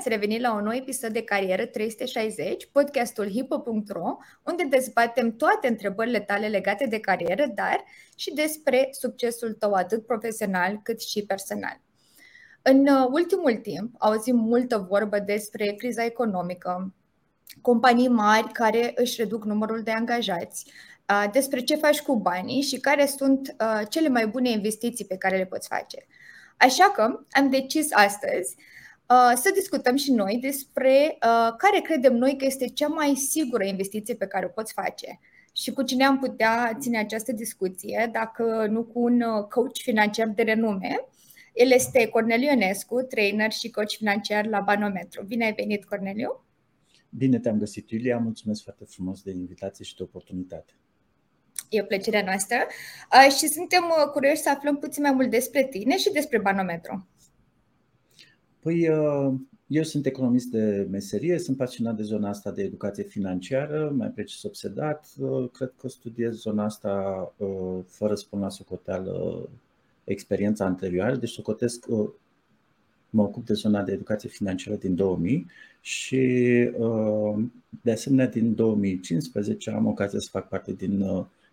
ați revenit la un nou episod de Carieră 360, podcastul hipo.ro, unde dezbatem toate întrebările tale legate de carieră, dar și despre succesul tău atât profesional cât și personal. În uh, ultimul timp auzim multă vorbă despre criza economică, companii mari care își reduc numărul de angajați, uh, despre ce faci cu banii și care sunt uh, cele mai bune investiții pe care le poți face. Așa că am decis astăzi uh, să discutăm și noi despre uh, care credem noi că este cea mai sigură investiție pe care o poți face și cu cine am putea ține această discuție, dacă nu cu un uh, coach financiar de renume. El este Corneliu Ionescu, trainer și coach financiar la Banometru. Bine ai venit, Corneliu! Bine te-am găsit, Iulia. Mulțumesc foarte frumos de invitație și de oportunitate. E o plăcere noastră și suntem uh, curioși să aflăm puțin mai mult despre tine și despre Banometru. Păi, uh, eu sunt economist de meserie, sunt pasionat de zona asta de educație financiară, mai precis obsedat. Uh, cred că studiez zona asta fără să pun la socoteală experiența anterioară, deci socotesc, mă ocup de zona de educație financiară din 2000 și de asemenea din 2015 am ocazia să fac parte din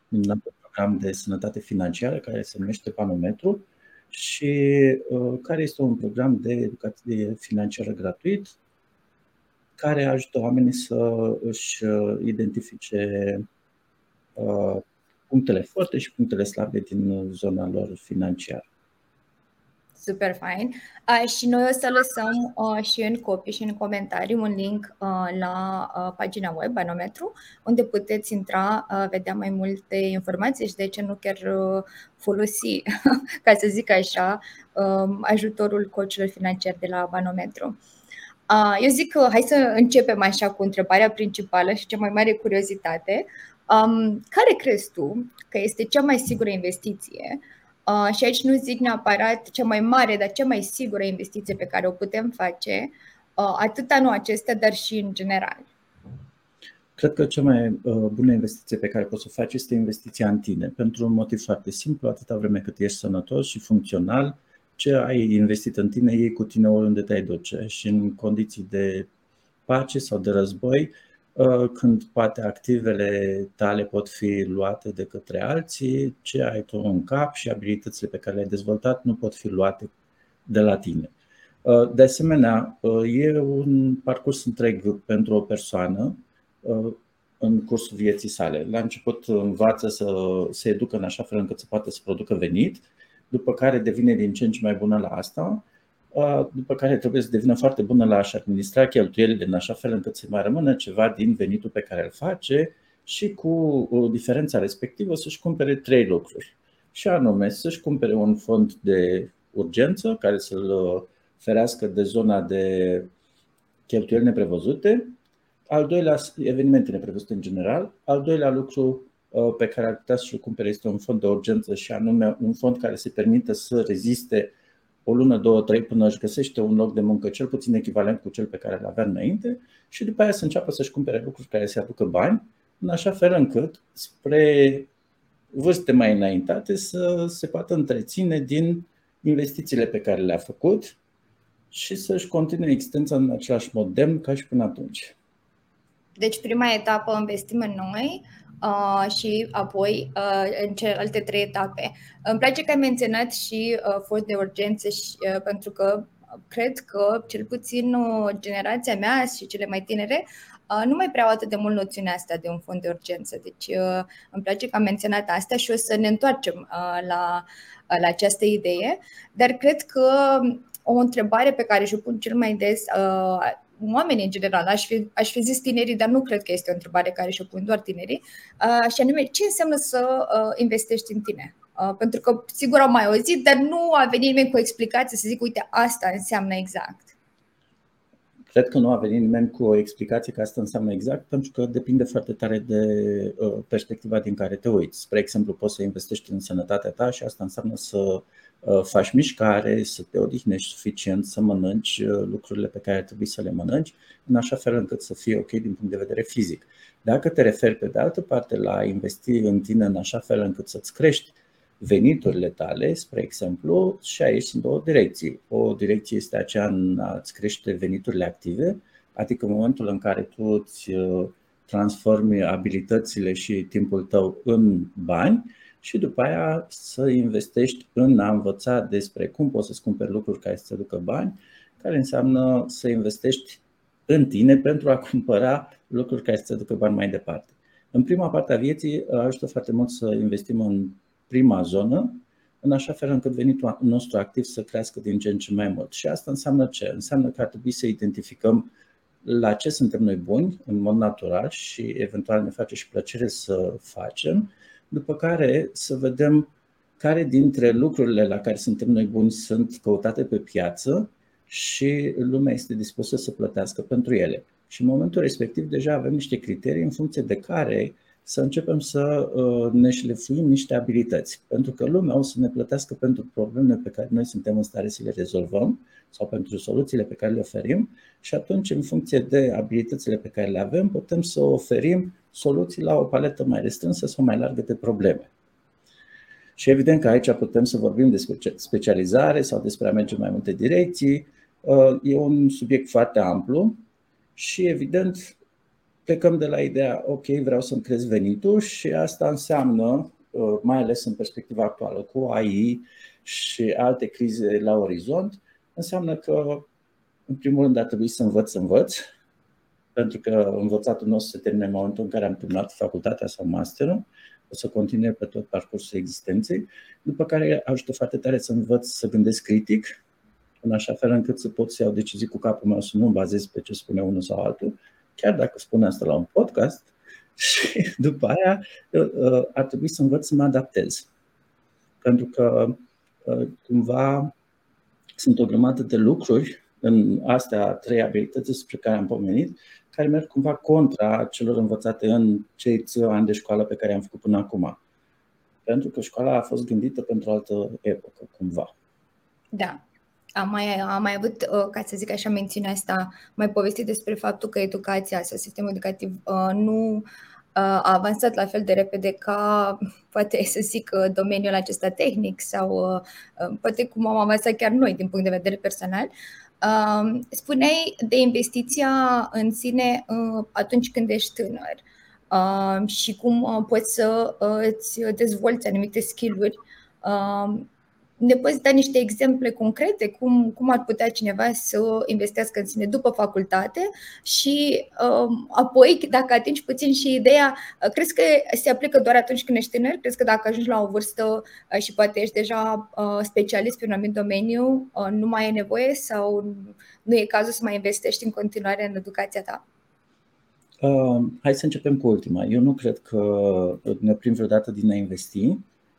un program de sănătate financiară care se numește Panometru și uh, care este un program de educație financiară gratuit care ajută oamenii să își uh, identifice uh, punctele forte și punctele slabe din zona lor financiară super fain. Uh, și noi o să lăsăm uh, și în copii și în comentarii un link uh, la uh, pagina web Banometru, unde puteți intra, uh, vedea mai multe informații și de ce nu chiar uh, folosi, ca să zic așa, uh, ajutorul coachilor financiar de la Banometru. Uh, eu zic că hai să începem așa cu întrebarea principală și cea mai mare curiozitate. Um, care crezi tu că este cea mai sigură investiție Uh, și aici nu zic neapărat cea mai mare, dar cea mai sigură investiție pe care o putem face, uh, atât anul acesta, dar și în general. Cred că cea mai uh, bună investiție pe care poți să o faci este investiția în tine, pentru un motiv foarte simplu, atâta vreme cât ești sănătos și funcțional, ce ai investit în tine, iei cu tine oriunde te-ai duce și în condiții de pace sau de război, Uh, când poate activele tale pot fi luate de către alții, ce ai tu în cap și abilitățile pe care le-ai dezvoltat nu pot fi luate de la tine. Uh, de asemenea, uh, e un parcurs întreg pentru o persoană în cursul vieții sale. La început învață să se educă în așa fel încât să poată să producă venit, după care devine din ce în ce mai bună la asta după care trebuie să devină foarte bună la a-și administra cheltuielile în așa fel încât să mai rămână ceva din venitul pe care îl face și cu diferența respectivă să-și cumpere trei lucruri. Și anume să-și cumpere un fond de urgență care să-l ferească de zona de cheltuieli neprevăzute, al doilea, evenimente neprevăzute în general, al doilea lucru pe care ar putea să-și cumpere este un fond de urgență și anume un fond care se permite să reziste o lună, două, trei până își găsește un loc de muncă cel puțin echivalent cu cel pe care îl avea înainte și după aia să înceapă să-și cumpere lucruri care să aducă bani, în așa fel încât spre vârste mai înaintate să se poată întreține din investițiile pe care le-a făcut și să-și continue existența în același mod demn ca și până atunci. Deci prima etapă investim în noi, uh, și apoi uh, în celelalte trei etape. Îmi place că ai menționat și uh, fond de urgență și, uh, pentru că cred că cel puțin uh, generația mea și cele mai tinere uh, nu mai prea au atât de mult noțiunea asta de un fond de urgență. Deci uh, îmi place că am menționat asta și o să ne întoarcem uh, la, uh, la această idee. Dar cred că o întrebare pe care și-o pun cel mai des uh, oamenii în general, aș fi, aș fi zis tinerii, dar nu cred că este o întrebare care și-o pun doar tinerii, uh, și anume ce înseamnă să uh, investești în tine. Uh, pentru că sigur am mai auzit, dar nu a venit nimeni cu o explicație să zic, uite, asta înseamnă exact. Cred că nu a venit nimeni cu o explicație că asta înseamnă exact, pentru că depinde foarte tare de uh, perspectiva din care te uiți. Spre exemplu, poți să investești în sănătatea ta și asta înseamnă să Uh, faci mișcare, să te odihnești suficient, să mănânci uh, lucrurile pe care trebuie să le mănânci, în așa fel încât să fie ok din punct de vedere fizic. Dacă te referi pe de altă parte la a investi în tine în așa fel încât să-ți crești veniturile tale, spre exemplu, și aici sunt două direcții. O direcție este aceea în a-ți crește veniturile active, adică în momentul în care tu îți uh, transformi abilitățile și timpul tău în bani și după aia să investești în a învăța despre cum poți să-ți cumperi lucruri care să-ți aducă bani, care înseamnă să investești în tine pentru a cumpăra lucruri care să-ți aducă bani mai departe. În prima parte a vieții ajută foarte mult să investim în prima zonă, în așa fel încât venitul nostru activ să crească din ce în ce mai mult. Și asta înseamnă ce? Înseamnă că ar trebui să identificăm la ce suntem noi buni în mod natural și eventual ne face și plăcere să facem, după care să vedem care dintre lucrurile la care suntem noi buni sunt căutate pe piață și lumea este dispusă să plătească pentru ele. Și în momentul respectiv deja avem niște criterii în funcție de care să începem să uh, ne șlefuim niște abilități. Pentru că lumea o să ne plătească pentru problemele pe care noi suntem în stare să le rezolvăm sau pentru soluțiile pe care le oferim și atunci, în funcție de abilitățile pe care le avem, putem să oferim soluții la o paletă mai restrânsă sau mai largă de probleme. Și evident că aici putem să vorbim despre specializare sau despre a merge în mai multe direcții. Uh, e un subiect foarte amplu și evident plecăm de la ideea, ok, vreau să-mi cresc venitul și asta înseamnă, uh, mai ales în perspectiva actuală, cu AI și alte crize la orizont, înseamnă că, în primul rând, ar trebui să învăț să învăț, pentru că învățatul nostru se termină în momentul în care am terminat facultatea sau masterul, o să continue pe tot parcursul existenței, după care ajută foarte tare să învăț să gândesc critic, în așa fel încât să pot să iau decizii cu capul meu, să nu bazez pe ce spune unul sau altul, chiar dacă spune asta la un podcast, și după aia uh, ar trebui să învăț să mă adaptez. Pentru că uh, cumva sunt o grămadă de lucruri în astea trei abilități despre care am pomenit, care merg cumva contra celor învățate în cei ani de școală pe care am făcut până acum. Pentru că școala a fost gândită pentru o altă epocă, cumva. Da, am mai, am mai avut, uh, ca să zic așa, mențiunea asta, mai povestit despre faptul că educația sau sistemul educativ uh, nu uh, a avansat la fel de repede ca, poate să zic, domeniul acesta tehnic sau poate cum am avansat chiar noi din punct de vedere personal. Spuneai de investiția în sine atunci când ești tânăr și cum poți să îți dezvolți anumite skill-uri ne poți da niște exemple concrete cum, cum ar putea cineva să investească în sine după facultate și um, apoi, dacă atingi puțin și ideea, uh, crezi că se aplică doar atunci când ești tânăr? Crezi că dacă ajungi la o vârstă uh, și poate ești deja uh, specialist pe un anumit domeniu, uh, nu mai e nevoie sau nu e cazul să mai investești în continuare în educația ta? Uh, hai să începem cu ultima. Eu nu cred că ne oprim vreodată din a investi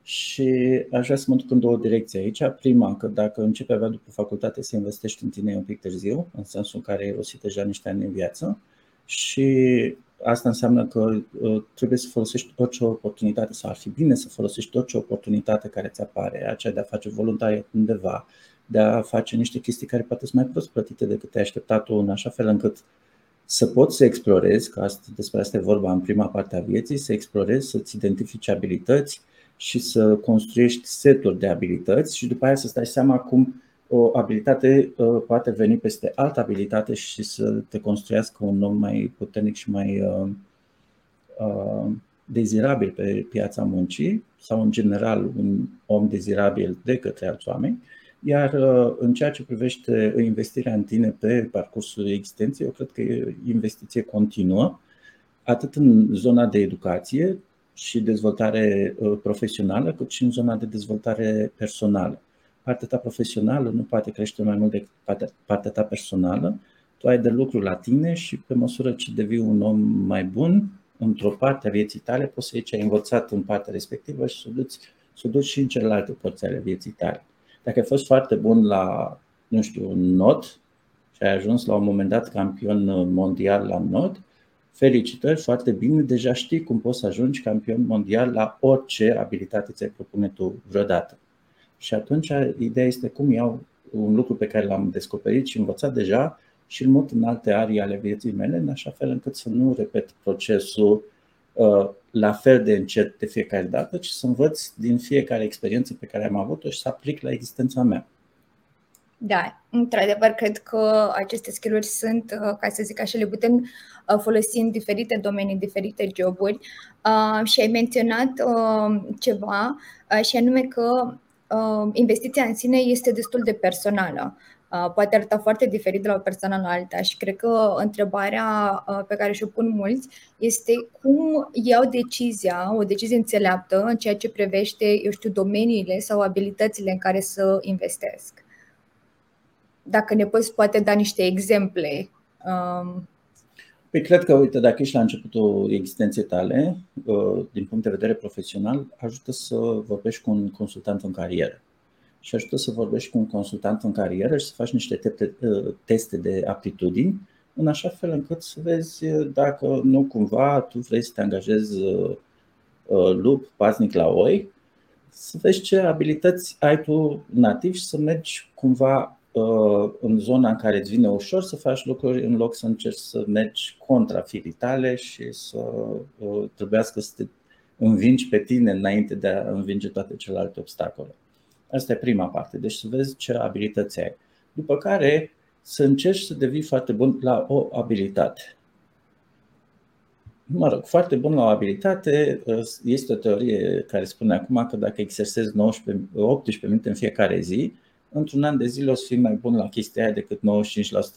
și aș vrea să mă duc în două direcții aici. Prima, că dacă începe avea după facultate să investești în tine un pic târziu, în sensul în care ai rosit deja niște ani în viață și asta înseamnă că uh, trebuie să folosești orice oportunitate sau ar fi bine să folosești orice oportunitate care ți apare, aceea de a face voluntariat undeva, de a face niște chestii care poate sunt mai prost plătite decât te-ai așteptat tu, în așa fel încât să poți să explorezi, că asta, despre asta e vorba în prima parte a vieții, să explorezi, să-ți identifici abilități, și să construiești seturi de abilități și după aia să stai seama cum o abilitate uh, poate veni peste altă abilitate și să te construiască un om mai puternic și mai uh, uh, dezirabil pe piața muncii sau în general un om dezirabil de către alți oameni. Iar în ceea ce privește investirea în tine pe parcursul existenței, eu cred că e investiție continuă, atât în zona de educație, și dezvoltare uh, profesională, cât și în zona de dezvoltare personală. Partea ta profesională nu poate crește mai mult decât partea, partea ta personală. Tu ai de lucru la tine și pe măsură ce devii un om mai bun, într-o parte a vieții tale, poți să iei ce ai învățat în partea respectivă și să o duci, să o duci și în celelalte părți ale vieții tale. Dacă ai fost foarte bun la, nu știu, un not și ai ajuns la un moment dat campion mondial la not, Felicitări, foarte bine, deja știi cum poți să ajungi campion mondial la orice abilitate ți-ai propune tu vreodată. Și atunci ideea este cum iau un lucru pe care l-am descoperit și învățat deja și îl mut în alte arii ale vieții mele, în așa fel încât să nu repet procesul uh, la fel de încet de fiecare dată, ci să învăț din fiecare experiență pe care am avut-o și să aplic la existența mea. Da, într-adevăr, cred că aceste skill-uri sunt, uh, ca să zic așa, le putem uh, folosi în diferite domenii, diferite joburi. Uh, și ai menționat ceva, și anume că investiția în sine este destul de personală. Poate arăta foarte diferit de la o persoană la alta și cred că întrebarea pe care și-o pun mulți este cum iau decizia, o decizie înțeleaptă în ceea ce privește, eu știu, domeniile sau abilitățile în care să investesc dacă ne poți poate da niște exemple. Um... Păi cred că, uite, dacă ești la începutul existenței tale, uh, din punct de vedere profesional, ajută să vorbești cu un consultant în carieră. Și ajută să vorbești cu un consultant în carieră și să faci niște uh, teste de aptitudini, în așa fel încât să vezi dacă nu cumva tu vrei să te angajezi uh, lup, paznic la oi, să vezi ce abilități ai tu nativ și să mergi cumva Uh, în zona în care îți vine ușor să faci lucruri în loc să încerci să mergi contra firii tale și să uh, trebuiască să te învingi pe tine înainte de a învinge toate celelalte obstacole. Asta e prima parte, deci să vezi ce abilități ai. După care să încerci să devii foarte bun la o abilitate. Mă rog, foarte bun la o abilitate uh, este o teorie care spune acum că dacă exersezi 19, 18 minute în fiecare zi, într-un an de zile o să fii mai bun la chestia aia decât 95%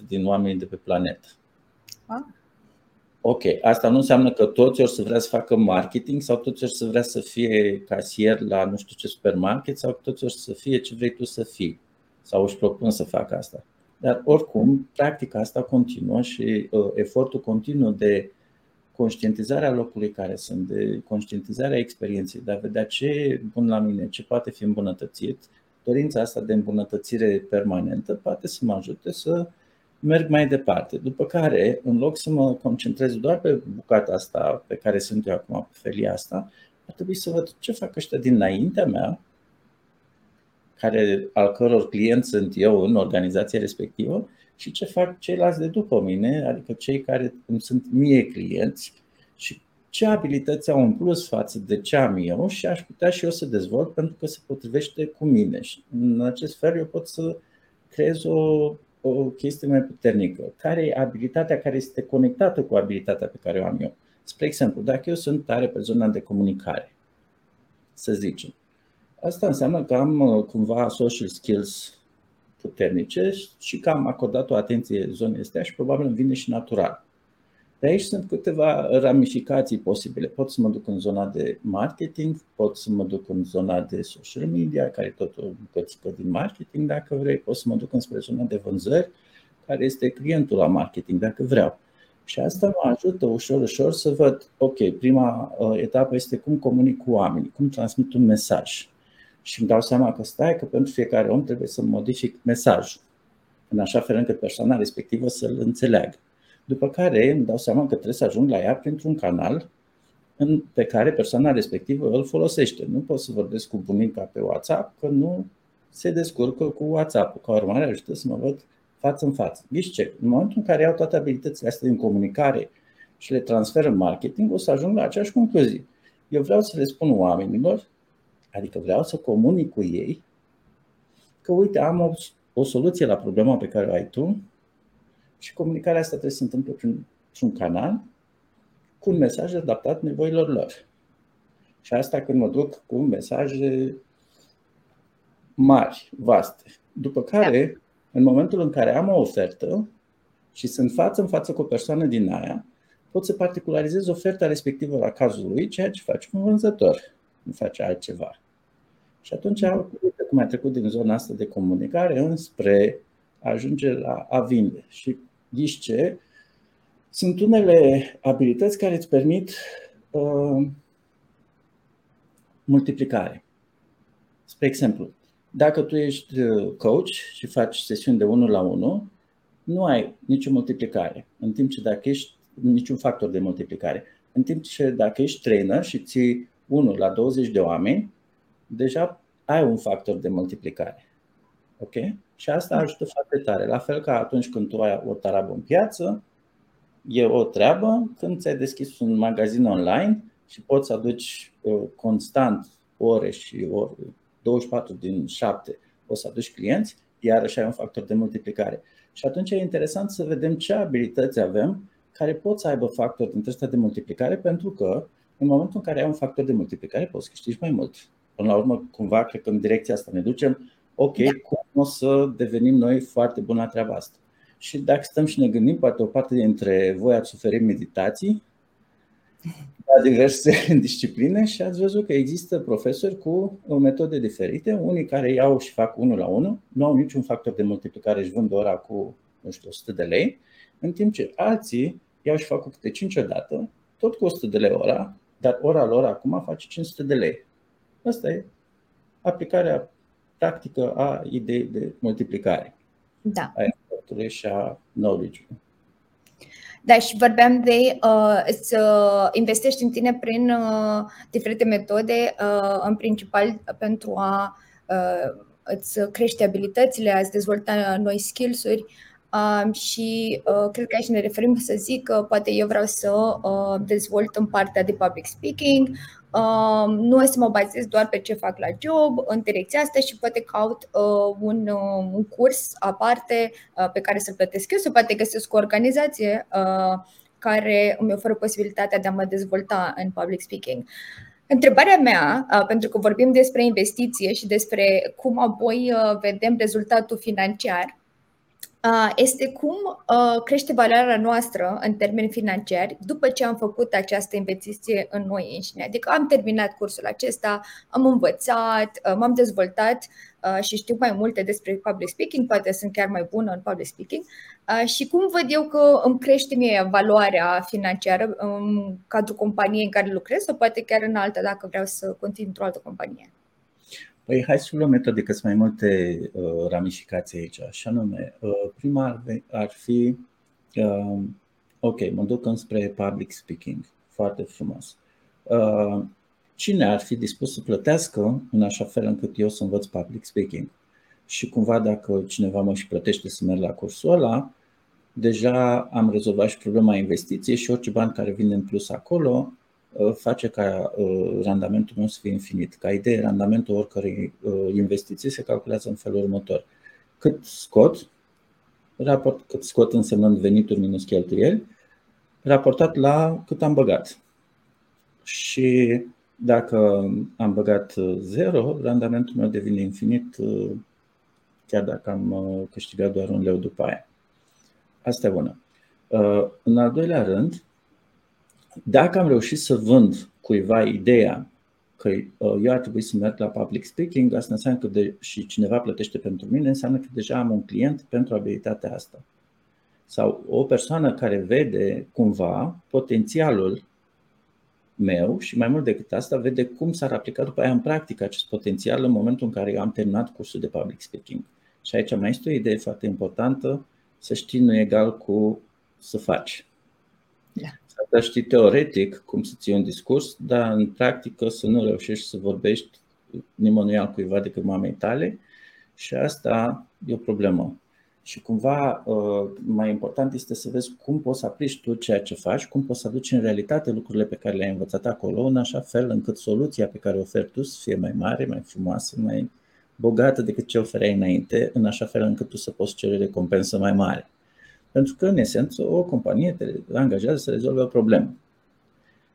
din oamenii de pe planetă. A? Ok, asta nu înseamnă că toți or să vrea să facă marketing sau toți or să vrea să fie casier la nu știu ce supermarket sau toți or să fie ce vrei tu să fii sau își propun să facă asta. Dar oricum, practica asta continuă și uh, efortul continuu de conștientizarea locului care sunt, de conștientizarea experienței, de a vedea ce e bun la mine, ce poate fi îmbunătățit, dorința asta de îmbunătățire permanentă poate să mă ajute să merg mai departe. După care, în loc să mă concentrez doar pe bucata asta pe care sunt eu acum, pe felia asta, ar trebui să văd ce fac ăștia dinaintea mea, care, al căror client sunt eu în organizația respectivă, și ce fac ceilalți de după mine, adică cei care îmi sunt mie clienți și ce abilități au în plus față de ce am eu și aș putea și eu să dezvolt pentru că se potrivește cu mine. Și în acest fel eu pot să creez o, o chestie mai puternică. Care e abilitatea care este conectată cu abilitatea pe care o am eu? Spre exemplu, dacă eu sunt tare pe zona de comunicare, să zicem, asta înseamnă că am uh, cumva social skills puternice și că am acordat o atenție zonei astea și probabil îmi vine și natural. De aici sunt câteva ramificații posibile. Pot să mă duc în zona de marketing, pot să mă duc în zona de social media, care e tot o bucățică din marketing, dacă vrei, pot să mă duc înspre zona de vânzări, care este clientul la marketing, dacă vreau. Și asta mă ajută ușor, ușor să văd, ok, prima uh, etapă este cum comunic cu oamenii, cum transmit un mesaj. Și îmi dau seama că stai că pentru fiecare om trebuie să modific mesajul, în așa fel încât persoana respectivă să-l înțeleagă. După care îmi dau seama că trebuie să ajung la ea printr-un canal pe care persoana respectivă îl folosește. Nu pot să vorbesc cu bunica pe WhatsApp, că nu se descurcă cu WhatsApp. Ca urmare, ajută să mă văd față în față. Ghiși ce? În momentul în care iau toate abilitățile astea din comunicare și le transfer în marketing, o să ajung la aceeași concluzie. Eu vreau să le spun oamenilor, adică vreau să comunic cu ei, că uite, am o, o soluție la problema pe care o ai tu, și comunicarea asta trebuie să se întâmple printr-un canal cu un mesaj adaptat nevoilor lor. Și asta când mă duc cu mesaje mari, vaste. După care, da. în momentul în care am o ofertă și sunt față în față cu o persoană din aia, pot să particularizez oferta respectivă la cazul lui, ceea ce face un vânzător, nu face altceva. Și atunci, uite cum ai trecut din zona asta de comunicare înspre a ajunge la a vinde. Și Ghiși ce? Sunt unele abilități care îți permit uh, multiplicare. Spre exemplu, dacă tu ești uh, coach și faci sesiuni de 1 la 1, nu ai nicio multiplicare. În timp ce dacă ești niciun factor de multiplicare. În timp ce dacă ești trainer și ții 1 la 20 de oameni, deja ai un factor de multiplicare. Ok? Și asta ajută foarte tare. La fel ca atunci când tu ai o tarabă în piață, e o treabă. Când ți-ai deschis un magazin online și poți să aduci uh, constant ore și ore, 24 din 7, o să aduci clienți, iarăși ai un factor de multiplicare. Și atunci e interesant să vedem ce abilități avem care pot să aibă factor dintre ăsta de multiplicare, pentru că în momentul în care ai un factor de multiplicare poți să câștigi mai mult. Până la urmă, cumva, cred că în direcția asta ne ducem. Ok, da. cum o să devenim noi foarte buni la treaba asta? Și dacă stăm și ne gândim, poate o parte dintre voi ați suferit meditații la diverse discipline și ați văzut că există profesori cu metode diferite, unii care iau și fac unul la unul, nu au niciun factor de multiplicare și vând ora cu, nu știu, 100 de lei, în timp ce alții iau și fac cu câte 5 odată, tot cu 100 de lei ora, dar ora lor acum face 500 de lei. Asta e aplicarea practică a ideii de multiplicare. Da. A efortului și a knowledge-ului. Da, și vorbeam de uh, să investești în tine prin uh, diferite metode, uh, în principal pentru a uh, îți crește abilitățile, a-ți dezvolta noi skills-uri uh, și uh, cred că aici ne referim să zic că poate eu vreau să uh, dezvolt în partea de public speaking, Uh, nu o să mă bazez doar pe ce fac la job în direcția asta și poate caut uh, un, uh, un curs aparte uh, pe care să-l plătesc eu sau poate găsesc o organizație uh, care îmi oferă posibilitatea de a mă dezvolta în public speaking. Întrebarea mea, uh, pentru că vorbim despre investiție și despre cum apoi uh, vedem rezultatul financiar, este cum crește valoarea noastră în termeni financiari după ce am făcut această investiție în noi înșine. Adică am terminat cursul acesta, am învățat, m-am dezvoltat și știu mai multe despre public speaking, poate sunt chiar mai bună în public speaking și cum văd eu că îmi crește mie valoarea financiară în cadrul companiei în care lucrez sau poate chiar în alta dacă vreau să continui într-o altă companie. Păi hai să luăm metode, că sunt mai multe uh, ramificații aici. Și anume, uh, prima ar, ar fi, uh, ok, mă duc înspre public speaking, foarte frumos. Uh, cine ar fi dispus să plătească în așa fel încât eu să învăț public speaking? Și cumva dacă cineva mă și plătește să merg la cursul ăla, deja am rezolvat și problema investiției și orice bani care vin în plus acolo Uh, face ca uh, randamentul nu să fie infinit. Ca idee, randamentul oricărei uh, investiții se calculează în felul următor. Cât scot, raport, cât scot însemnând venituri minus cheltuieli, raportat la cât am băgat. Și dacă am băgat zero, randamentul meu devine infinit, chiar dacă am câștigat doar un leu după aia. Asta e una. În al doilea rând, dacă am reușit să vând cuiva ideea că uh, eu ar trebui să merg la public speaking, asta înseamnă că de, și cineva plătește pentru mine, înseamnă că deja am un client pentru abilitatea asta. Sau o persoană care vede cumva potențialul meu și mai mult decât asta, vede cum s-ar aplica după aia în practică acest potențial în momentul în care eu am terminat cursul de public speaking. Și aici mai este o idee foarte importantă, să știi nu e egal cu să faci. Da să știi teoretic cum să ții un discurs, dar în practică să nu reușești să vorbești nimănui altcuiva decât mamei tale și asta e o problemă. Și cumva uh, mai important este să vezi cum poți să aplici tu ceea ce faci, cum poți să aduci în realitate lucrurile pe care le-ai învățat acolo, în așa fel încât soluția pe care o oferi tu să fie mai mare, mai frumoasă, mai bogată decât ce ofereai înainte, în așa fel încât tu să poți cere recompensă mai mare. Pentru că, în esență, o companie te angajează să rezolve o problemă.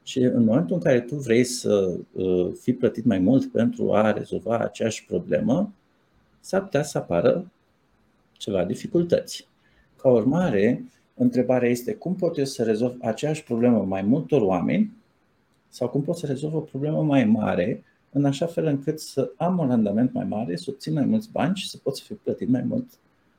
Și în momentul în care tu vrei să uh, fii plătit mai mult pentru a rezolva aceeași problemă, s-ar putea să apară ceva dificultăți. Ca urmare, întrebarea este cum pot eu să rezolv aceeași problemă mai multor oameni sau cum pot să rezolv o problemă mai mare în așa fel încât să am un randament mai mare, să obțin mai mulți bani și să pot să fiu plătit mai, mult,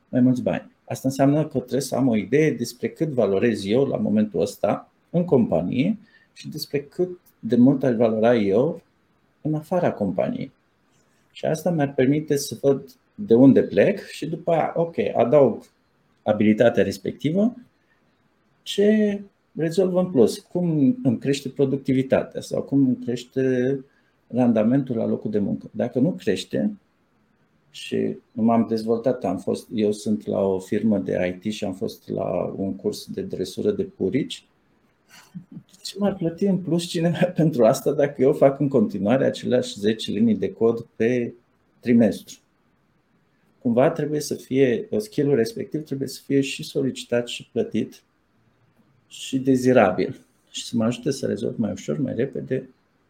mai mulți bani. Asta înseamnă că trebuie să am o idee despre cât valorez eu la momentul ăsta în companie și despre cât de mult aș valora eu în afara companiei. Și asta mi-ar permite să văd de unde plec și după aia, ok, adaug abilitatea respectivă, ce rezolv în plus, cum îmi crește productivitatea sau cum îmi crește randamentul la locul de muncă. Dacă nu crește, și m-am dezvoltat. Am fost, eu sunt la o firmă de IT și am fost la un curs de dresură de purici. Ce m-ar plăti în plus cineva pentru asta dacă eu fac în continuare aceleași 10 linii de cod pe trimestru? Cumva trebuie să fie, skill-ul respectiv trebuie să fie și solicitat și plătit și dezirabil și să mă ajute să rezolv mai ușor, mai repede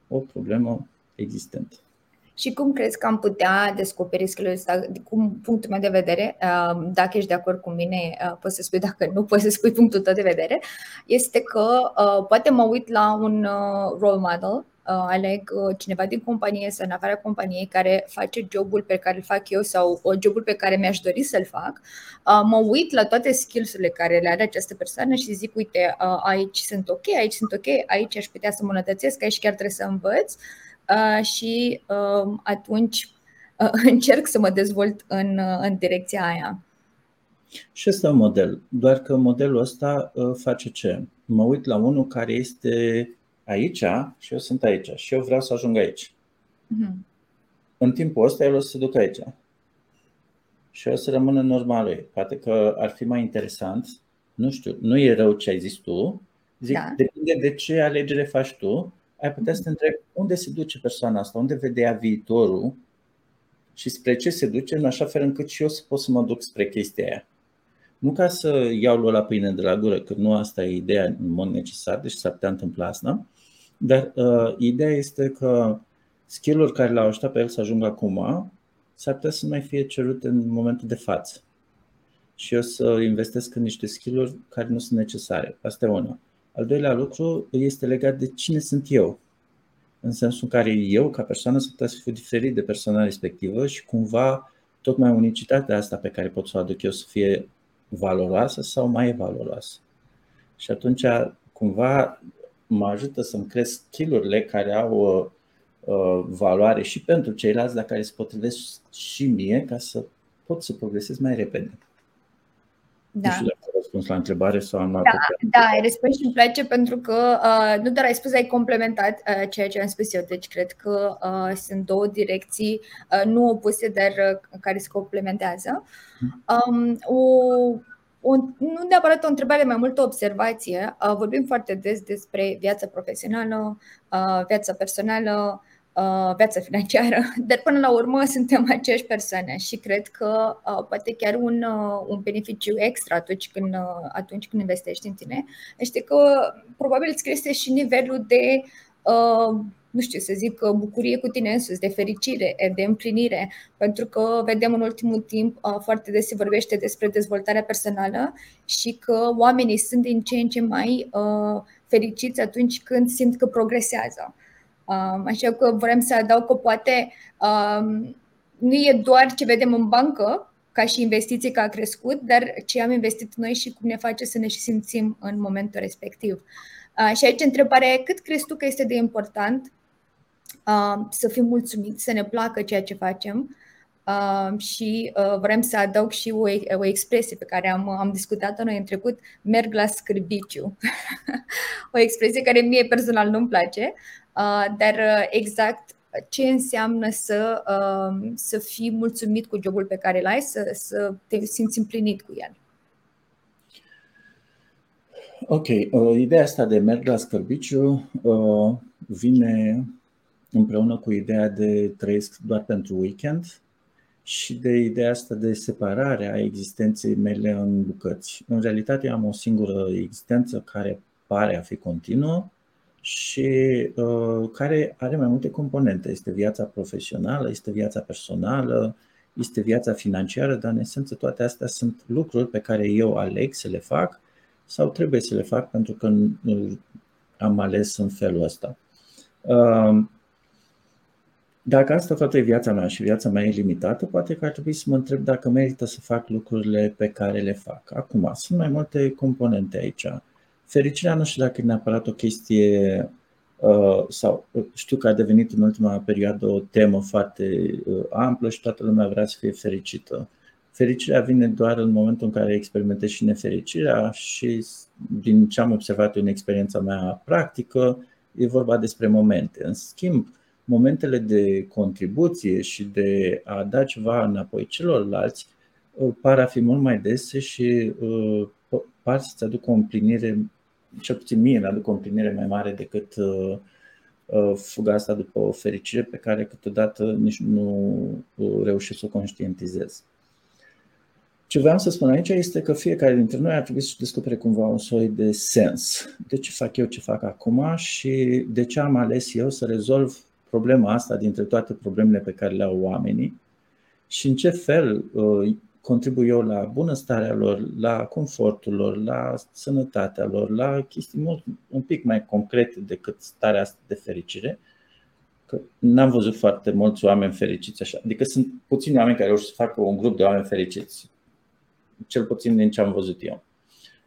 o problemă existentă. Și cum crezi că am putea descoperi skill ăsta, cum punctul meu de vedere, uh, dacă ești de acord cu mine, uh, poți să spui, dacă nu, poți să spui punctul tău de vedere, este că uh, poate mă uit la un role model, aleg cineva din companie sau în afara companiei care face jobul pe care îl fac eu sau jobul pe care mi-aș dori să-l fac, mă uit la toate skills-urile care le are această persoană și zic, uite, aici sunt ok, aici sunt ok, aici aș putea să îmbunătățesc, aici chiar trebuie să învăț. Uh, și um, atunci uh, încerc să mă dezvolt în, uh, în direcția aia. Și este un model, doar că modelul ăsta face ce? Mă uit la unul care este aici și eu sunt aici și eu vreau să ajung aici. Uh-huh. În timpul ăsta el o să se ducă aici. Și o să rămână normal. Poate că ar fi mai interesant, nu știu, nu e rău ce ai zis tu, zic, da. depinde de ce alegere faci tu ai putea să te întrebi unde se duce persoana asta, unde vedea viitorul și spre ce se duce, în așa fel încât și eu să pot să mă duc spre chestia aia. Nu ca să iau la pâine de la gură, că nu asta e ideea în mod necesar, deci s-ar putea întâmpla asta, dar uh, ideea este că skill-uri care l-au ajutat pe el să ajungă acum s-ar putea să mai fie cerute în momentul de față. Și eu să investesc în niște skill-uri care nu sunt necesare. Asta e una. Al doilea lucru este legat de cine sunt eu. În sensul în care eu, ca persoană, sunt putea să fiu diferit de persoana respectivă și cumva tocmai unicitatea asta pe care pot să o aduc eu să fie valoroasă sau mai valoroasă. Și atunci, cumva, mă ajută să-mi cresc skill care au uh, uh, valoare și pentru ceilalți, dar care se potrivesc și mie ca să pot să progresez mai repede. Da. Nu știu dacă răspuns la întrebare sau am Da, da, ai răspuns și îmi place pentru că uh, nu doar ai spus, ai complementat uh, ceea ce am spus eu. Deci cred că uh, sunt două direcții uh, nu opuse, dar uh, care se complementează. Um, o, o, nu neapărat o întrebare, mai mult o observație. Uh, vorbim foarte des despre viața profesională, uh, viața personală, Uh, viața financiară, dar până la urmă suntem aceeași persoane și cred că uh, poate chiar un, uh, un beneficiu extra atunci când, uh, atunci când investești în tine este că probabil îți crește și nivelul de uh, nu știu, să zic, bucurie cu tine însuți, de fericire, de împlinire, pentru că vedem în ultimul timp uh, foarte des se vorbește despre dezvoltarea personală și că oamenii sunt din ce în ce mai uh, fericiți atunci când simt că progresează. Um, așa că vrem să adaug că poate um, nu e doar ce vedem în bancă, ca și investiție că a crescut, dar ce am investit noi și cum ne face să ne și simțim în momentul respectiv. Uh, și aici întrebarea e cât crezi tu că este de important uh, să fim mulțumiți, să ne placă ceea ce facem uh, și uh, vrem să adaug și o, o expresie pe care am, am discutat-o noi în trecut, merg la scârbiciu. o expresie care mie personal nu-mi place, Uh, dar uh, exact ce înseamnă să, um, să fii mulțumit cu jobul pe care îl ai, să, să te simți împlinit cu el. Ok, uh, ideea asta de merg la scărbiciu vine împreună cu ideea de trăiesc doar pentru weekend și de ideea asta de separare a existenței mele în bucăți. În realitate am o singură existență care pare a fi continuă, și uh, care are mai multe componente. Este viața profesională, este viața personală, este viața financiară, dar în esență toate astea sunt lucruri pe care eu aleg să le fac sau trebuie să le fac pentru că am ales în felul ăsta. Uh, dacă asta toată e viața mea și viața mea e limitată, poate că ar trebui să mă întreb dacă merită să fac lucrurile pe care le fac. Acum, sunt mai multe componente aici fericirea nu știu dacă e neapărat o chestie uh, sau uh, știu că a devenit în ultima perioadă o temă foarte uh, amplă și toată lumea vrea să fie fericită. Fericirea vine doar în momentul în care experimentezi și nefericirea și din ce am observat în experiența mea practică, e vorba despre momente. În schimb, momentele de contribuție și de a da ceva înapoi celorlalți par a fi mult mai dese și par să-ți aducă o împlinire cel puțin mie mi-aduc o împlinire mai mare decât fuga asta după o fericire pe care câteodată nici nu reușesc să o conștientizez. Ce vreau să spun aici este că fiecare dintre noi ar trebui să descopere cumva un soi de sens. De ce fac eu ce fac acum și de ce am ales eu să rezolv problema asta dintre toate problemele pe care le au oamenii și în ce fel uh, contribuie eu la bunăstarea lor, la confortul lor, la sănătatea lor, la chestii mult, un pic mai concrete decât starea asta de fericire. Că n-am văzut foarte mulți oameni fericiți așa. Adică sunt puțini oameni care reușesc să facă un grup de oameni fericiți cel puțin din ce am văzut eu.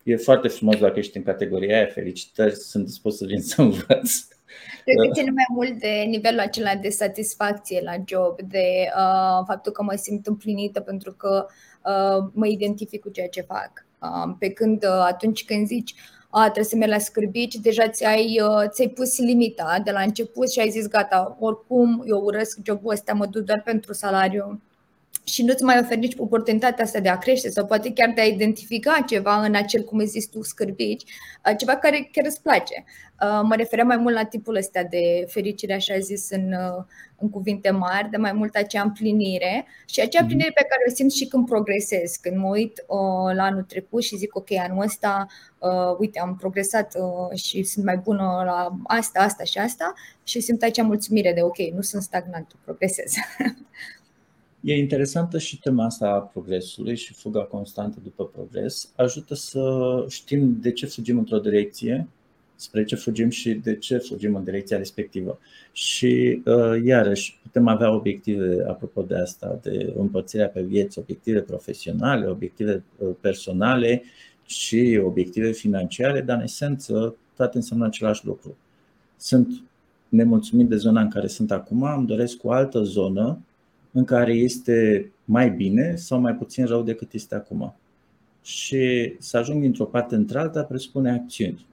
E foarte frumos dacă ești în categoria aia, felicitări, sunt dispus să vin să învăț. Cred că ține mai mult de nivelul acela de satisfacție la job, de uh, faptul că mă simt împlinită pentru că uh, mă identific cu ceea ce fac. Uh, pe când uh, atunci când zici, a, trebuie să mergi la scârbici, deja ți-ai, uh, ți-ai pus limita de la început și ai zis gata, oricum eu urăsc jobul ăsta, mă duc doar pentru salariu și nu-ți mai oferi nici oportunitatea asta de a crește sau poate chiar de a identifica ceva în acel, cum zis tu, scârbici, uh, ceva care chiar îți place. Uh, mă refeream mai mult la tipul ăsta de fericire, așa zis, în, uh, în cuvinte mari, de mai mult acea împlinire și acea mhm. împlinire pe care o simt și când progresez, când mă uit la anul trecut și zic, ok, anul ăsta, uite, am progresat și sunt mai bună la asta, asta și asta și simt acea mulțumire de, ok, nu sunt stagnant, progresez. E interesantă și tema asta a progresului și fuga constantă după progres. Ajută să știm de ce fugim într-o direcție, spre ce fugim și de ce fugim în direcția respectivă. Și uh, iarăși putem avea obiective, apropo de asta, de împărțirea pe vieți, obiective profesionale, obiective uh, personale și obiective financiare, dar în esență toate înseamnă același lucru. Sunt nemulțumit de zona în care sunt acum, îmi doresc o altă zonă în care este mai bine sau mai puțin rău decât este acum. Și să ajung dintr-o parte într-alta presupune acțiuni.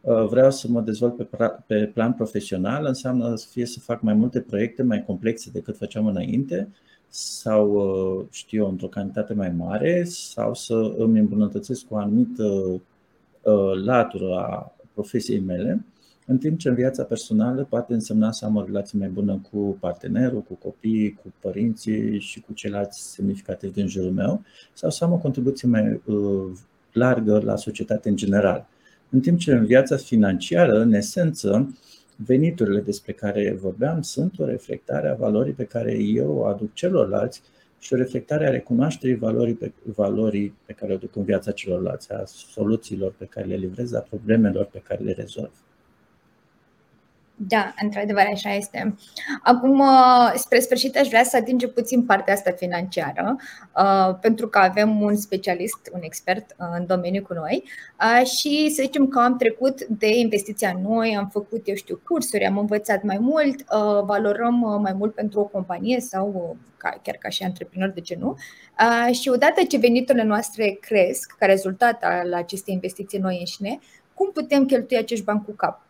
Uh, vreau să mă dezvolt pe, pe plan profesional, înseamnă să fie să fac mai multe proiecte mai complexe decât făceam înainte, sau, uh, știu eu, într-o cantitate mai mare, sau să îmi îmbunătățesc o anumită uh, latură a profesiei mele în timp ce în viața personală poate însemna să am o relație mai bună cu partenerul, cu copiii, cu părinții și cu ceilalți semnificativi din jurul meu, sau să am o contribuție mai uh, largă la societate în general. În timp ce în viața financiară, în esență, veniturile despre care vorbeam sunt o reflectare a valorii pe care eu o aduc celorlalți și o reflectare a recunoașterii valorii pe, valorii pe care o duc în viața celorlalți, a soluțiilor pe care le livrez, a problemelor pe care le rezolv. Da, într-adevăr, așa este. Acum, uh, spre sfârșit, aș vrea să atingem puțin partea asta financiară, uh, pentru că avem un specialist, un expert uh, în domeniu cu noi și să zicem că am trecut de investiția noi, am făcut, eu știu, cursuri, am învățat mai mult, valorăm mai mult pentru o companie sau chiar ca și antreprenor, de ce nu? Și odată ce veniturile noastre cresc ca rezultat al acestei investiții noi înșine, cum putem cheltui acești bani cu cap?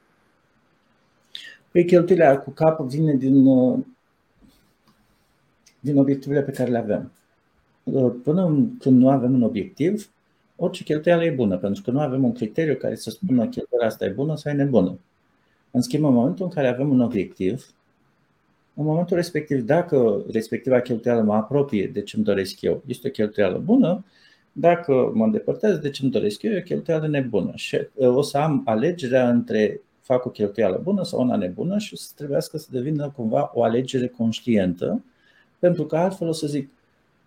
Păi cheltuielea cu cap vine din, uh, din obiectivele pe care le avem. Uh, până când nu avem un obiectiv, orice cheltuială e bună, pentru că nu avem un criteriu care să spună cheltuiala asta e bună sau e nebună. În schimb, în momentul în care avem un obiectiv, în momentul respectiv, dacă respectiva cheltuială mă apropie de ce îmi doresc eu, este o cheltuială bună, dacă mă îndepărtez de ce îmi doresc eu, e o cheltuială nebună. Și uh, o să am alegerea între fac o cheltuială bună sau una nebună și o să trebuiască să devină cumva o alegere conștientă, pentru că altfel o să zic,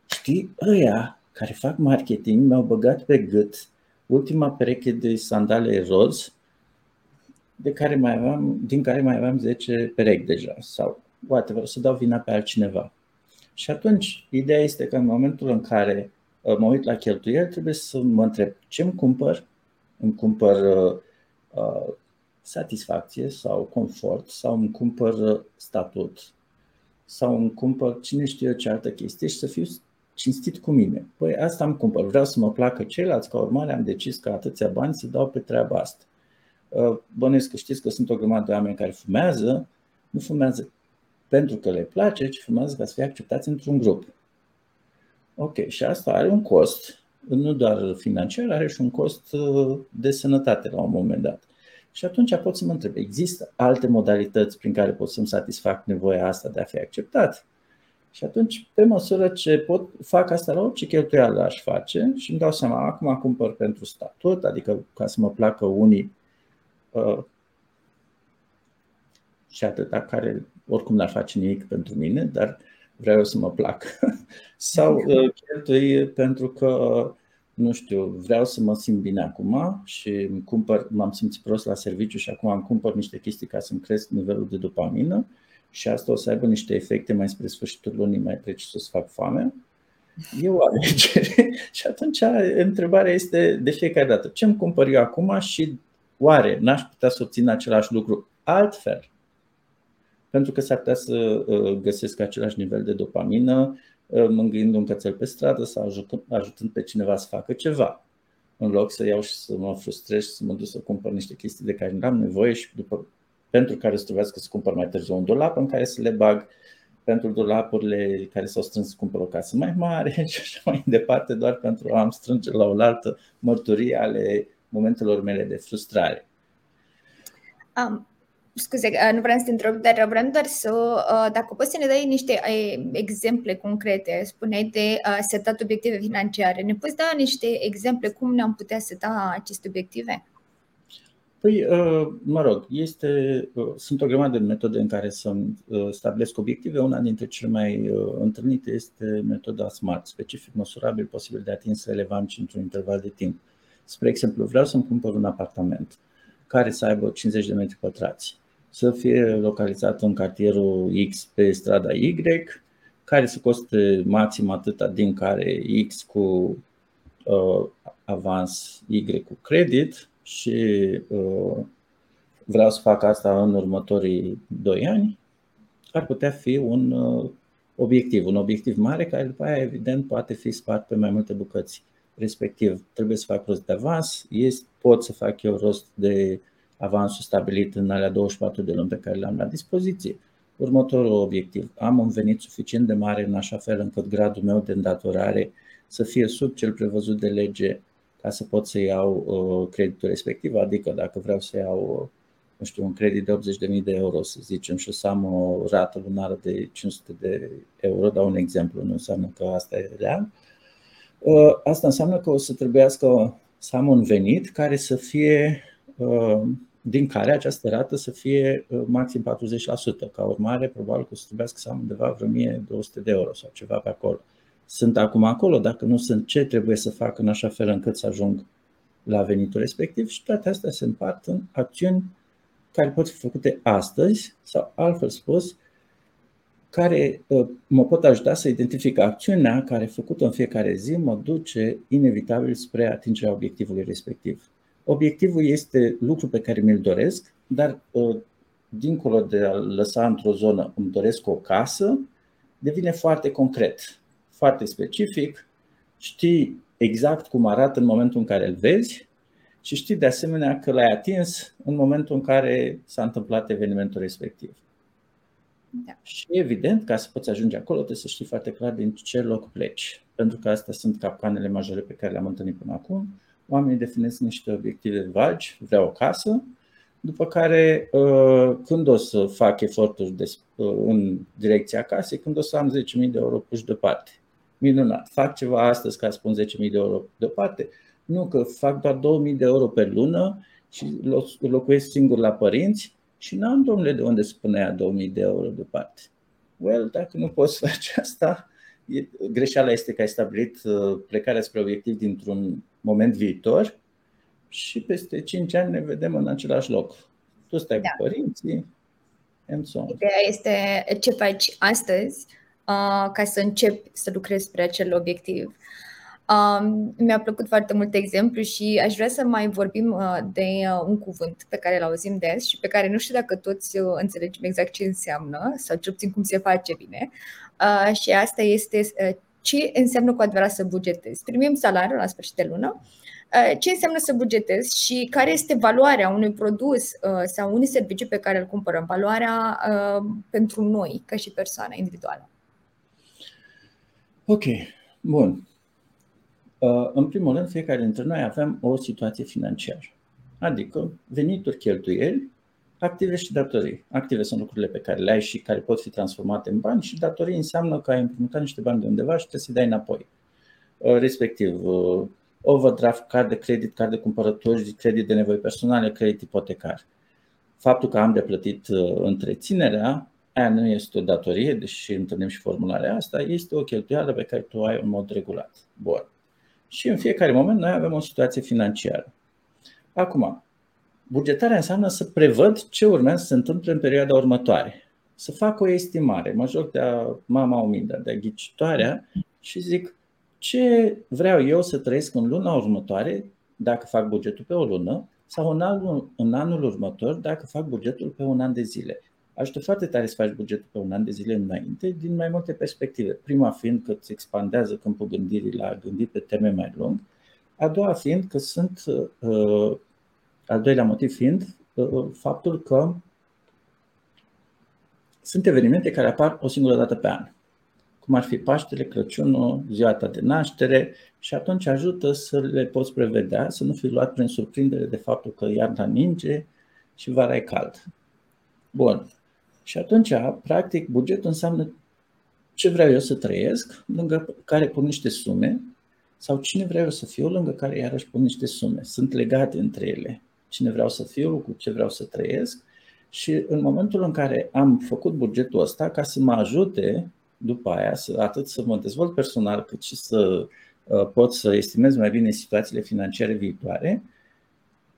știi, ăia care fac marketing mi-au băgat pe gât ultima pereche de sandale roz de care mai aveam, din care mai aveam 10 perechi deja sau whatever, o să dau vina pe altcineva. Și atunci, ideea este că în momentul în care uh, mă uit la cheltuieli, trebuie să mă întreb ce îmi cumpăr, îmi cumpăr uh, uh, satisfacție sau confort sau îmi cumpăr statut sau îmi cumpăr cine știe ce altă chestie și să fiu cinstit cu mine. Păi asta îmi cumpăr, vreau să mă placă ceilalți, ca urmare am decis că atâția bani să dau pe treaba asta. Uh, bănuiesc că știți că sunt o grămadă de oameni care fumează, nu fumează pentru că le place, ci fumează ca să fie acceptați într-un grup. Ok, și asta are un cost nu doar financiar, are și un cost de sănătate la un moment dat. Și atunci pot să mă întreb, există alte modalități prin care pot să-mi satisfac nevoia asta de a fi acceptat? Și atunci, pe măsură ce pot, fac asta la orice cheltuială aș face și îmi dau seama, acum cumpăr pentru statut, adică ca să mă placă unii uh, și atâta care oricum n-ar face nimic pentru mine, dar vreau să mă plac. Sau uh, cheltui pentru că nu știu, vreau să mă simt bine acum și cumpăr, m-am simțit prost la serviciu și acum am cumpăr niște chestii ca să-mi cresc nivelul de dopamină și asta o să aibă niște efecte mai spre sfârșitul lunii, mai precis să fac foame. E o alegere și atunci întrebarea este de fiecare dată, ce îmi cumpăr eu acum și oare n-aș putea să obțin același lucru altfel? Pentru că s-ar putea să uh, găsesc același nivel de dopamină Uh, mângâind un cățel pe stradă sau ajutând, ajutând pe cineva să facă ceva. În loc să iau și să mă frustrez și să mă duc să cumpăr niște chestii de care nu am nevoie și după, pentru care să trebuiască să cumpăr mai târziu un dulap în care să le bag pentru dulapurile care s-au strâns să cumpăr o casă mai mare și așa mai departe, doar pentru a am strânge la oaltă mărturii ale momentelor mele de frustrare. Um, scuze, uh, nu vreau să te întreb, dar vreau doar să, uh, dacă poți să ne dai niște uh, exemple concrete, spuneai de setat obiective financiare, ne poți da niște exemple cum ne-am putea seta aceste obiective? Păi, mă rog, este, sunt o grămadă de metode în care să stabilesc obiective. Una dintre cele mai întâlnite este metoda SMART, specific, măsurabil, posibil de atins, relevant și într-un interval de timp. Spre exemplu, vreau să-mi cumpăr un apartament care să aibă 50 de metri pătrați să fie localizat în cartierul X pe strada Y, care să coste maxim atâta din care X cu uh, avans Y cu credit și uh, vreau să fac asta în următorii 2 ani, ar putea fi un uh, obiectiv, un obiectiv mare care după aia evident poate fi spart pe mai multe bucăți. Respectiv, trebuie să fac rost de avans, este, pot să fac eu rost de avansul stabilit în alea 24 de luni pe care le-am la dispoziție. Următorul obiectiv. Am un venit suficient de mare în așa fel încât gradul meu de îndatorare să fie sub cel prevăzut de lege ca să pot să iau uh, creditul respectiv, adică dacă vreau să iau uh, nu știu, un credit de 80.000 de euro, să zicem, și să am o rată lunară de 500 de euro, dau un exemplu, nu înseamnă că asta e real. Uh, asta înseamnă că o să trebuiască să am un venit care să fie din care această rată să fie uh, maxim 40%. Ca urmare, probabil că o să trebuiască să am undeva vreo 1200 de euro sau ceva pe acolo. Sunt acum acolo, dacă nu sunt, ce trebuie să fac în așa fel încât să ajung la venitul respectiv și toate astea se împart în acțiuni care pot fi făcute astăzi sau altfel spus, care uh, mă pot ajuta să identific acțiunea care făcută în fiecare zi mă duce inevitabil spre atingerea obiectivului respectiv. Obiectivul este lucru pe care mi-l doresc, dar uh, dincolo de a lăsa într-o zonă îmi doresc o casă, devine foarte concret, foarte specific, știi exact cum arată în momentul în care îl vezi și știi de asemenea că l-ai atins în momentul în care s-a întâmplat evenimentul respectiv. Da. Și evident, ca să poți ajunge acolo, trebuie să știi foarte clar din ce loc pleci. Pentru că astea sunt capcanele majore pe care le-am întâlnit până acum oamenii definesc niște obiective vagi, vreau o casă, după care uh, când o să fac eforturi de, uh, în direcția casei, când o să am 10.000 de euro puși deoparte. Minunat, fac ceva astăzi ca să pun 10.000 de euro deoparte? Nu, că fac doar 2.000 de euro pe lună și locuiesc singur la părinți și n-am, domnule, de unde să pun aia 2.000 de euro deoparte. Well, dacă nu poți face asta, greșeala este că ai stabilit uh, plecarea spre obiectiv dintr-un moment viitor și peste 5 ani ne vedem în același loc. Tu stai da. cu părinții, and so on. Ideea este ce faci astăzi uh, ca să începi să lucrezi spre acel obiectiv. Um, mi-a plăcut foarte mult exemplu și aș vrea să mai vorbim uh, de uh, un cuvânt pe care îl auzim des și pe care nu știu dacă toți uh, înțelegem exact ce înseamnă sau ce puțin cum se face bine. Uh, și asta este uh, ce înseamnă cu adevărat să bugetezi. Primim salariul la sfârșit de lună, uh, ce înseamnă să bugetezi și care este valoarea unui produs uh, sau unui serviciu pe care îl cumpărăm, valoarea uh, pentru noi ca și persoană individuală. Ok, bun. Uh, în primul rând, fiecare dintre noi avem o situație financiară, adică venituri, cheltuieli, active și datorii. Active sunt lucrurile pe care le ai și care pot fi transformate în bani și datorii înseamnă că ai împrumutat niște bani de undeva și trebuie să-i dai înapoi. Uh, respectiv, uh, overdraft, card de credit, card de cumpărături, credit de nevoi personale, credit ipotecar. Faptul că am de plătit întreținerea, aia nu este o datorie, deși întâlnim și formularea asta, este o cheltuială pe care tu ai în mod regulat. Bun și în fiecare moment noi avem o situație financiară. Acum, bugetarea înseamnă să prevăd ce urmează să se întâmple în perioada următoare. Să fac o estimare, mă joc de a mama uminda, de a ghicitoarea și zic ce vreau eu să trăiesc în luna următoare dacă fac bugetul pe o lună sau în anul, în anul următor dacă fac bugetul pe un an de zile ajută foarte tare să faci bugetul pe un an de zile înainte, din mai multe perspective. Prima fiind că îți expandează câmpul gândirii la a gândi pe termen mai lung, a doua fiind că sunt, uh, al doilea motiv fiind uh, faptul că sunt evenimente care apar o singură dată pe an, cum ar fi Paștele, Crăciunul, ziua ta de naștere și atunci ajută să le poți prevedea, să nu fii luat prin surprindere de faptul că iarna ninge și vara e cald. Bun. Și atunci, practic, bugetul înseamnă ce vreau eu să trăiesc, lângă care pun niște sume, sau cine vreau eu să fiu, lângă care iarăși pun niște sume. Sunt legate între ele. Cine vreau să fiu, cu ce vreau să trăiesc. Și în momentul în care am făcut bugetul ăsta, ca să mă ajute după aia, să, atât să mă dezvolt personal, cât și să uh, pot să estimez mai bine situațiile financiare viitoare,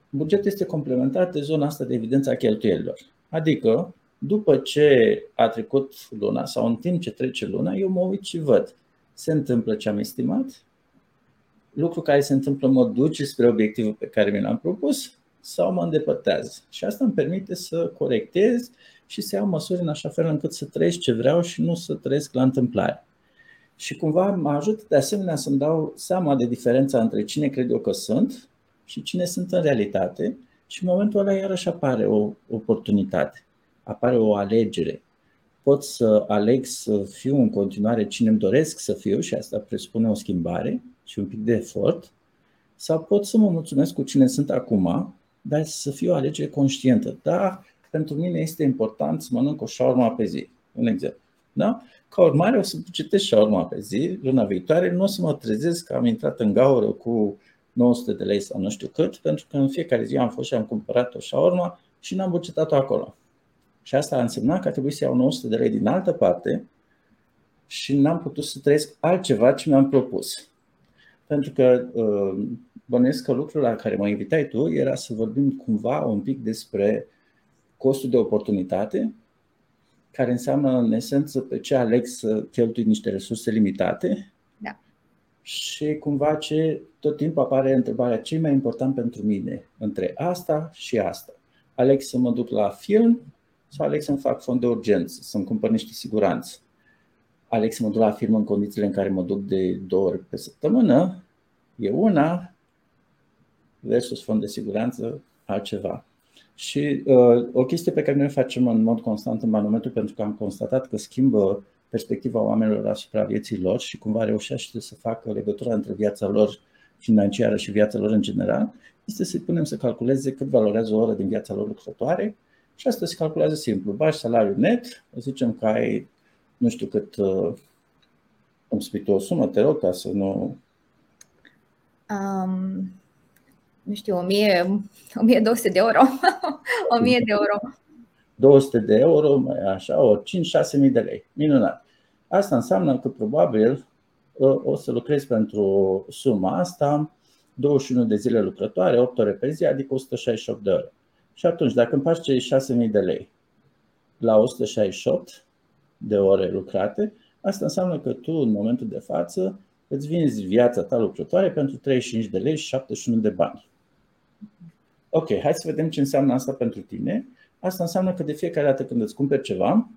bugetul este complementat de zona asta de evidență a cheltuielilor. Adică, după ce a trecut luna sau în timp ce trece luna, eu mă uit și văd. Se întâmplă ce am estimat, lucru care se întâmplă mă duce spre obiectivul pe care mi l-am propus sau mă îndepărtează. Și asta îmi permite să corectez și să iau măsuri în așa fel încât să trăiesc ce vreau și nu să trăiesc la întâmplare. Și cumva mă ajută de asemenea să-mi dau seama de diferența între cine cred eu că sunt și cine sunt în realitate și în momentul ăla iarăși apare o oportunitate apare o alegere. Pot să aleg să fiu în continuare cine îmi doresc să fiu și asta presupune o schimbare și un pic de efort, sau pot să mă mulțumesc cu cine sunt acum, dar să fiu o alegere conștientă. Da, pentru mine este important să mănânc o șaurma pe zi. Un exemplu. Da? Ca urmare o să citesc șaurma pe zi, luna viitoare, nu o să mă trezesc că am intrat în gaură cu 900 de lei sau nu știu cât, pentru că în fiecare zi am fost și am cumpărat o șaurma și n-am bugetat-o acolo. Și asta a însemnat că a trebuit să iau 900 de lei din altă parte și n-am putut să trăiesc altceva ce mi-am propus. Pentru că uh, bănuiesc că lucrul la care mă invitai tu era să vorbim cumva un pic despre costul de oportunitate, care înseamnă în esență pe ce aleg să cheltui niște resurse limitate. Da. Și cumva ce tot timpul apare întrebarea ce e mai important pentru mine între asta și asta. Aleg să mă duc la film sau aleg să-mi fac fond de urgență, să-mi cumpăr niște siguranță. Aleg să mă duc la firmă în condițiile în care mă duc de două ori pe săptămână, e una, versus fond de siguranță, altceva. Și uh, o chestie pe care noi o facem în mod constant în manometru, pentru că am constatat că schimbă perspectiva oamenilor asupra vieții lor și cumva reușește să facă legătura între viața lor financiară și viața lor în general, este să-i punem să calculeze cât valorează o oră din viața lor lucrătoare și asta se calculează simplu. Bagi salariul net, zicem că ai nu știu cât, uh, îmi spui tu o sumă, te rog, ca să nu... Um, nu știu, 1000, 1200 de euro. 1000 de euro. 200 de euro, mai așa, o 5-6 mii de lei. Minunat. Asta înseamnă că probabil uh, o să lucrezi pentru suma asta 21 de zile lucrătoare, 8 ore pe zi, adică 168 de ore. Și atunci, dacă împaci cei 6.000 de lei la 168 de ore lucrate, asta înseamnă că tu, în momentul de față, îți vinzi viața ta lucrătoare pentru 35 de lei și 71 de bani. Ok, hai să vedem ce înseamnă asta pentru tine. Asta înseamnă că de fiecare dată când îți cumperi ceva,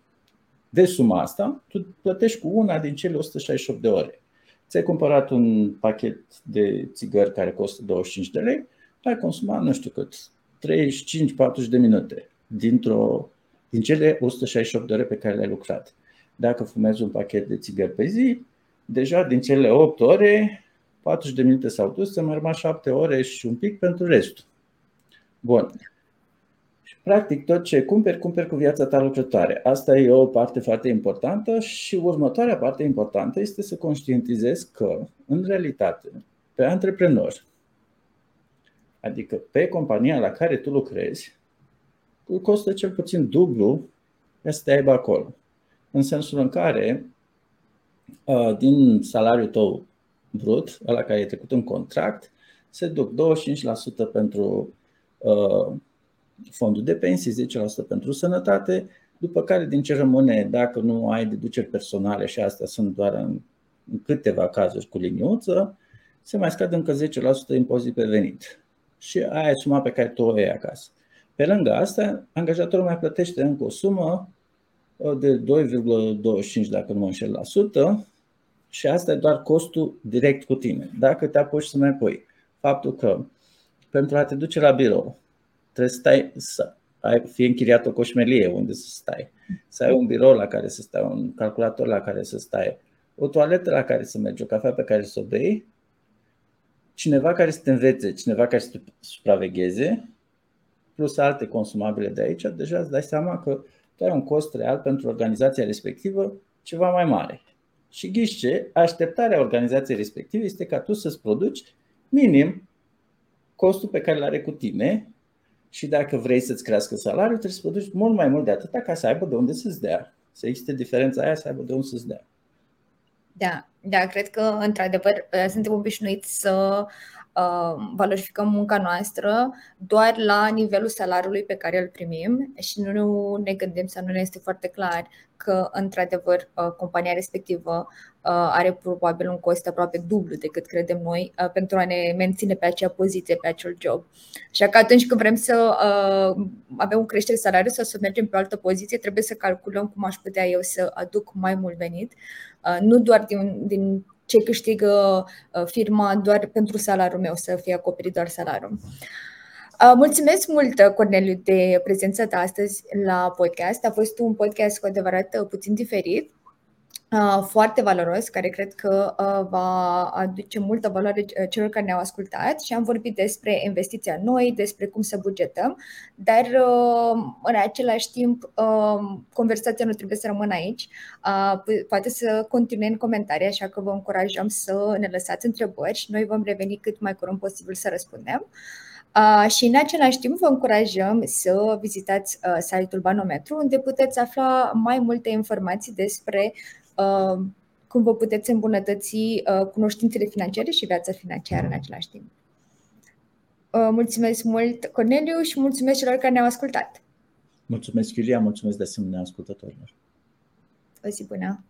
de suma asta, tu plătești cu una din cele 168 de ore. Ți-ai cumpărat un pachet de țigări care costă 25 de lei, ai consumat nu știu cât, 35-40 de minute dintr-o, din cele 168 de ore pe care le-ai lucrat. Dacă fumezi un pachet de țigări pe zi, deja din cele 8 ore 40 de minute s-au dus, să mai rămas 7 ore și un pic pentru restul. Bun. Și practic tot ce cumperi, cumperi cu viața ta lucrătoare. Asta e o parte foarte importantă și următoarea parte importantă este să conștientizezi că, în realitate, pe antreprenor, adică pe compania la care tu lucrezi, îl costă cel puțin dublu să te aibă acolo. În sensul în care uh, din salariul tău brut, la care e trecut în contract, se duc 25% pentru uh, fondul de pensii, 10% pentru sănătate, după care din ce rămâne, dacă nu ai deduceri personale și astea sunt doar în, în câteva cazuri cu liniuță, se mai scade încă 10% impozit pe venit. Și aia e suma pe care tu o iei acasă. Pe lângă asta, angajatorul mai plătește încă o sumă uh, de 2,25 dacă nu mă înșel la sută și asta e doar costul direct cu tine. Dacă te apuci să mai pui faptul că pentru a te duce la birou trebuie să stai să ai, fie închiriat o coșmelie unde să stai, să ai un birou la care să stai, un calculator la care să stai, o toaletă la care să mergi, o cafea pe care să o bei, cineva care să te învețe, cineva care să te supravegheze plus alte consumabile de aici, deja îți dai seama că tu ai un cost real pentru organizația respectivă ceva mai mare. Și ghiși ce? Așteptarea organizației respective este ca tu să-ți produci minim costul pe care îl are cu tine și dacă vrei să-ți crească salariul, trebuie să produci mult mai mult de atâta ca să aibă de unde să-ți dea. Să existe diferența aia, să aibă de unde să-ți dea. Da, da, cred că într-adevăr suntem obișnuiți să Uh, valorificăm munca noastră doar la nivelul salariului pe care îl primim și nu ne gândim să nu ne este foarte clar că, într-adevăr, uh, compania respectivă uh, are probabil un cost aproape dublu decât credem noi pentru a ne menține pe acea poziție, pe acel job. Așa că atunci când vrem să avem un creștere salariu sau să mergem pe o altă poziție, trebuie să calculăm cum aș putea eu să aduc mai mult venit, nu doar din, din ce câștigă uh, firma doar pentru salariul meu, să fie acoperit doar salariul. Uh, mulțumesc mult, Corneliu, de prezența ta astăzi la podcast. A fost un podcast cu adevărat uh, puțin diferit Uh, foarte valoros, care cred că uh, va aduce multă valoare uh, celor care ne-au ascultat și am vorbit despre investiția noi, despre cum să bugetăm, dar în același timp conversația nu trebuie să rămână aici, poate să continue în comentarii, așa că vă încurajăm să ne lăsați întrebări și noi vom reveni cât mai curând posibil să răspundem. Uh, și în același timp vă încurajăm să vizitați uh, site-ul Banometru, unde puteți afla mai multe informații despre Uh, cum vă puteți îmbunătăți uh, cunoștințele financiare și viața financiară în același timp. Uh, mulțumesc mult, Corneliu, și mulțumesc celor care ne-au ascultat. Mulțumesc, Iulia, mulțumesc de asemenea ascultătorilor. O zi bună!